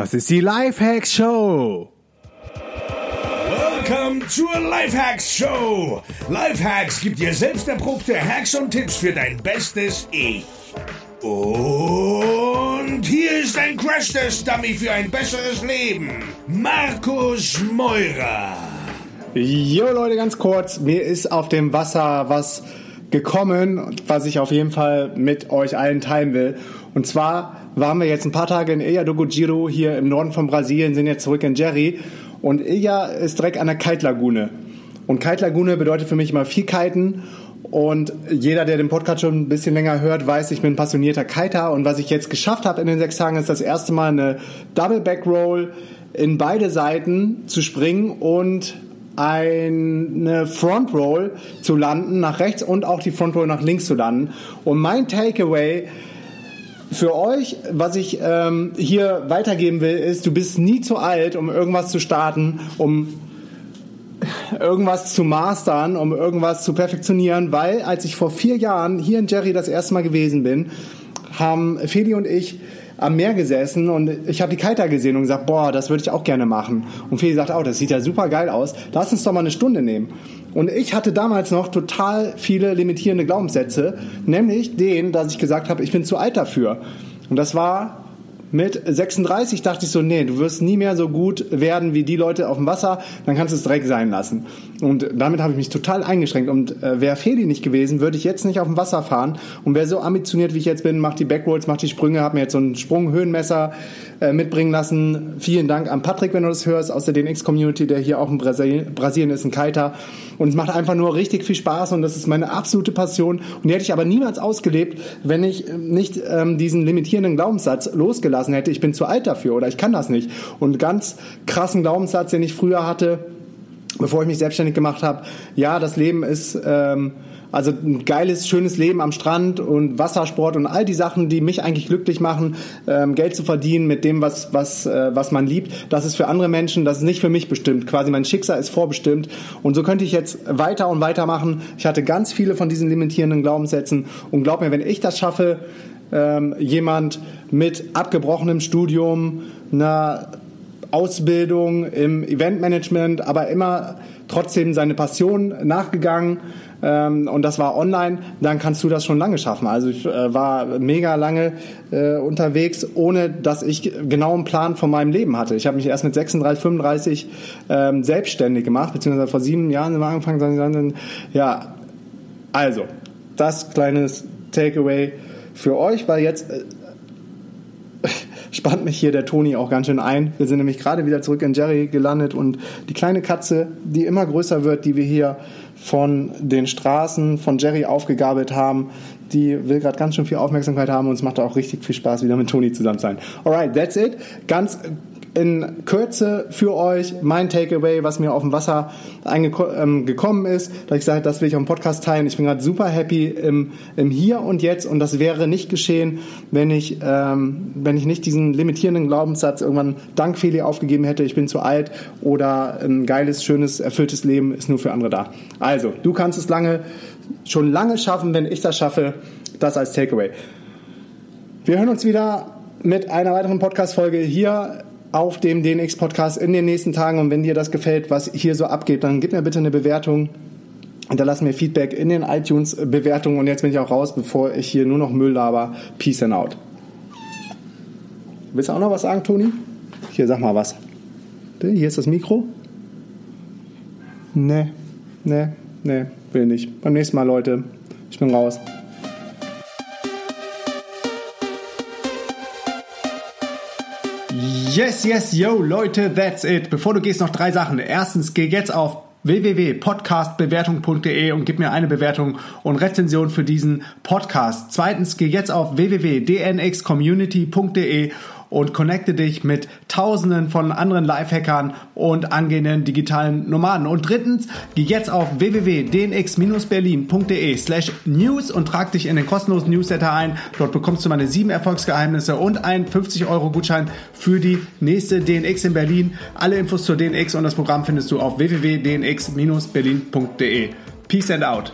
Das ist die Lifehacks Show. Welcome zur Lifehacks Show. Lifehacks gibt dir selbst erprobte Hacks und Tipps für dein bestes Ich. Und hier ist ein Crash-Test-Dummy für ein besseres Leben. Markus Meurer. Jo Leute, ganz kurz. Mir ist auf dem Wasser was gekommen, was ich auf jeden Fall mit euch allen teilen will. Und zwar waren wir jetzt ein paar Tage in Ilha do Giro hier im Norden von Brasilien, sind jetzt zurück in Jerry. Und Ilha ist direkt an der Kaltlagune. Und Kaltlagune bedeutet für mich immer viel Kiten. Und jeder, der den Podcast schon ein bisschen länger hört, weiß, ich bin ein passionierter Kiter. Und was ich jetzt geschafft habe in den sechs Tagen, ist das erste Mal eine Double Back Roll in beide Seiten zu springen und eine Front Roll zu landen nach rechts und auch die Front Roll nach links zu landen. Und mein Takeaway für euch, was ich ähm, hier weitergeben will, ist, du bist nie zu alt, um irgendwas zu starten, um irgendwas zu mastern, um irgendwas zu perfektionieren, weil als ich vor vier Jahren hier in Jerry das erste Mal gewesen bin, haben Feli und ich am Meer gesessen und ich habe die Kiter gesehen und gesagt, boah, das würde ich auch gerne machen. Und Feli sagt, oh, das sieht ja super geil aus. Lass uns doch mal eine Stunde nehmen. Und ich hatte damals noch total viele limitierende Glaubenssätze, nämlich den, dass ich gesagt habe, ich bin zu alt dafür. Und das war mit 36 dachte ich so, nee, du wirst nie mehr so gut werden wie die Leute auf dem Wasser, dann kannst du es direkt sein lassen. Und damit habe ich mich total eingeschränkt. Und äh, wäre Feli nicht gewesen, würde ich jetzt nicht auf dem Wasser fahren. Und wer so ambitioniert, wie ich jetzt bin, macht die Backrolls, macht die Sprünge, habe mir jetzt so ein Sprunghöhenmesser äh, mitbringen lassen. Vielen Dank an Patrick, wenn du das hörst, aus der DNX-Community, der hier auch in Brasilien, Brasilien ist, ein Kiter. Und es macht einfach nur richtig viel Spaß und das ist meine absolute Passion. Und die hätte ich aber niemals ausgelebt, wenn ich nicht ähm, diesen limitierenden Glaubenssatz losgelassen hätte, ich bin zu alt dafür oder ich kann das nicht. Und ganz krassen Glaubenssatz, den ich früher hatte, bevor ich mich selbstständig gemacht habe, ja, das Leben ist... Ähm, also ein geiles, schönes Leben am Strand und Wassersport und all die Sachen, die mich eigentlich glücklich machen, ähm, Geld zu verdienen mit dem, was, was, äh, was man liebt, das ist für andere Menschen, das ist nicht für mich bestimmt. Quasi mein Schicksal ist vorbestimmt. Und so könnte ich jetzt weiter und weiter machen. Ich hatte ganz viele von diesen limitierenden Glaubenssätzen und glaub mir, wenn ich das schaffe, ähm, jemand mit abgebrochenem Studium, einer Ausbildung im Eventmanagement, aber immer trotzdem seine Passion nachgegangen ähm, und das war online, dann kannst du das schon lange schaffen. Also ich äh, war mega lange äh, unterwegs, ohne dass ich genau einen Plan von meinem Leben hatte. Ich habe mich erst mit 36, 35 ähm, selbstständig gemacht, beziehungsweise vor sieben Jahren haben wir angefangen. Ja, also, das kleines Takeaway für euch, weil jetzt äh, spannt mich hier der Toni auch ganz schön ein. Wir sind nämlich gerade wieder zurück in Jerry gelandet und die kleine Katze, die immer größer wird, die wir hier von den Straßen von Jerry aufgegabelt haben, die will gerade ganz schön viel Aufmerksamkeit haben und es macht auch richtig viel Spaß, wieder mit Toni zusammen zu sein. Alright, that's it. Ganz in Kürze für euch mein Takeaway, was mir auf dem Wasser ähm, gekommen ist, dass ich sage, das will ich auf dem Podcast teilen. Ich bin gerade super happy im, im Hier und Jetzt und das wäre nicht geschehen, wenn ich, ähm, wenn ich nicht diesen limitierenden Glaubenssatz irgendwann dank Feli aufgegeben hätte, ich bin zu alt oder ein geiles, schönes, erfülltes Leben ist nur für andere da. Also, du kannst es lange, schon lange schaffen, wenn ich das schaffe. Das als Takeaway. Wir hören uns wieder mit einer weiteren Podcast-Folge hier auf dem DNX Podcast in den nächsten Tagen. Und wenn dir das gefällt, was hier so abgeht, dann gib mir bitte eine Bewertung. Hinterlass mir Feedback in den iTunes-Bewertungen. Und jetzt bin ich auch raus, bevor ich hier nur noch Müll laber. Peace and out. Willst du auch noch was sagen, Toni? Hier, sag mal was. Hier ist das Mikro. Nee, nee, nee, will nicht. Beim nächsten Mal, Leute. Ich bin raus. Yes, yes, yo, Leute, that's it. Bevor du gehst, noch drei Sachen. Erstens, geh jetzt auf www.podcastbewertung.de und gib mir eine Bewertung und Rezension für diesen Podcast. Zweitens, geh jetzt auf www.dnxcommunity.de und connecte dich mit tausenden von anderen Lifehackern und angehenden digitalen Nomaden. Und drittens, geh jetzt auf www.dnx-berlin.de slash news und trag dich in den kostenlosen Newsletter ein. Dort bekommst du meine sieben Erfolgsgeheimnisse und einen 50 Euro Gutschein für die nächste DNX in Berlin. Alle Infos zur DNX und das Programm findest du auf www.dnx-berlin.de. Peace and out.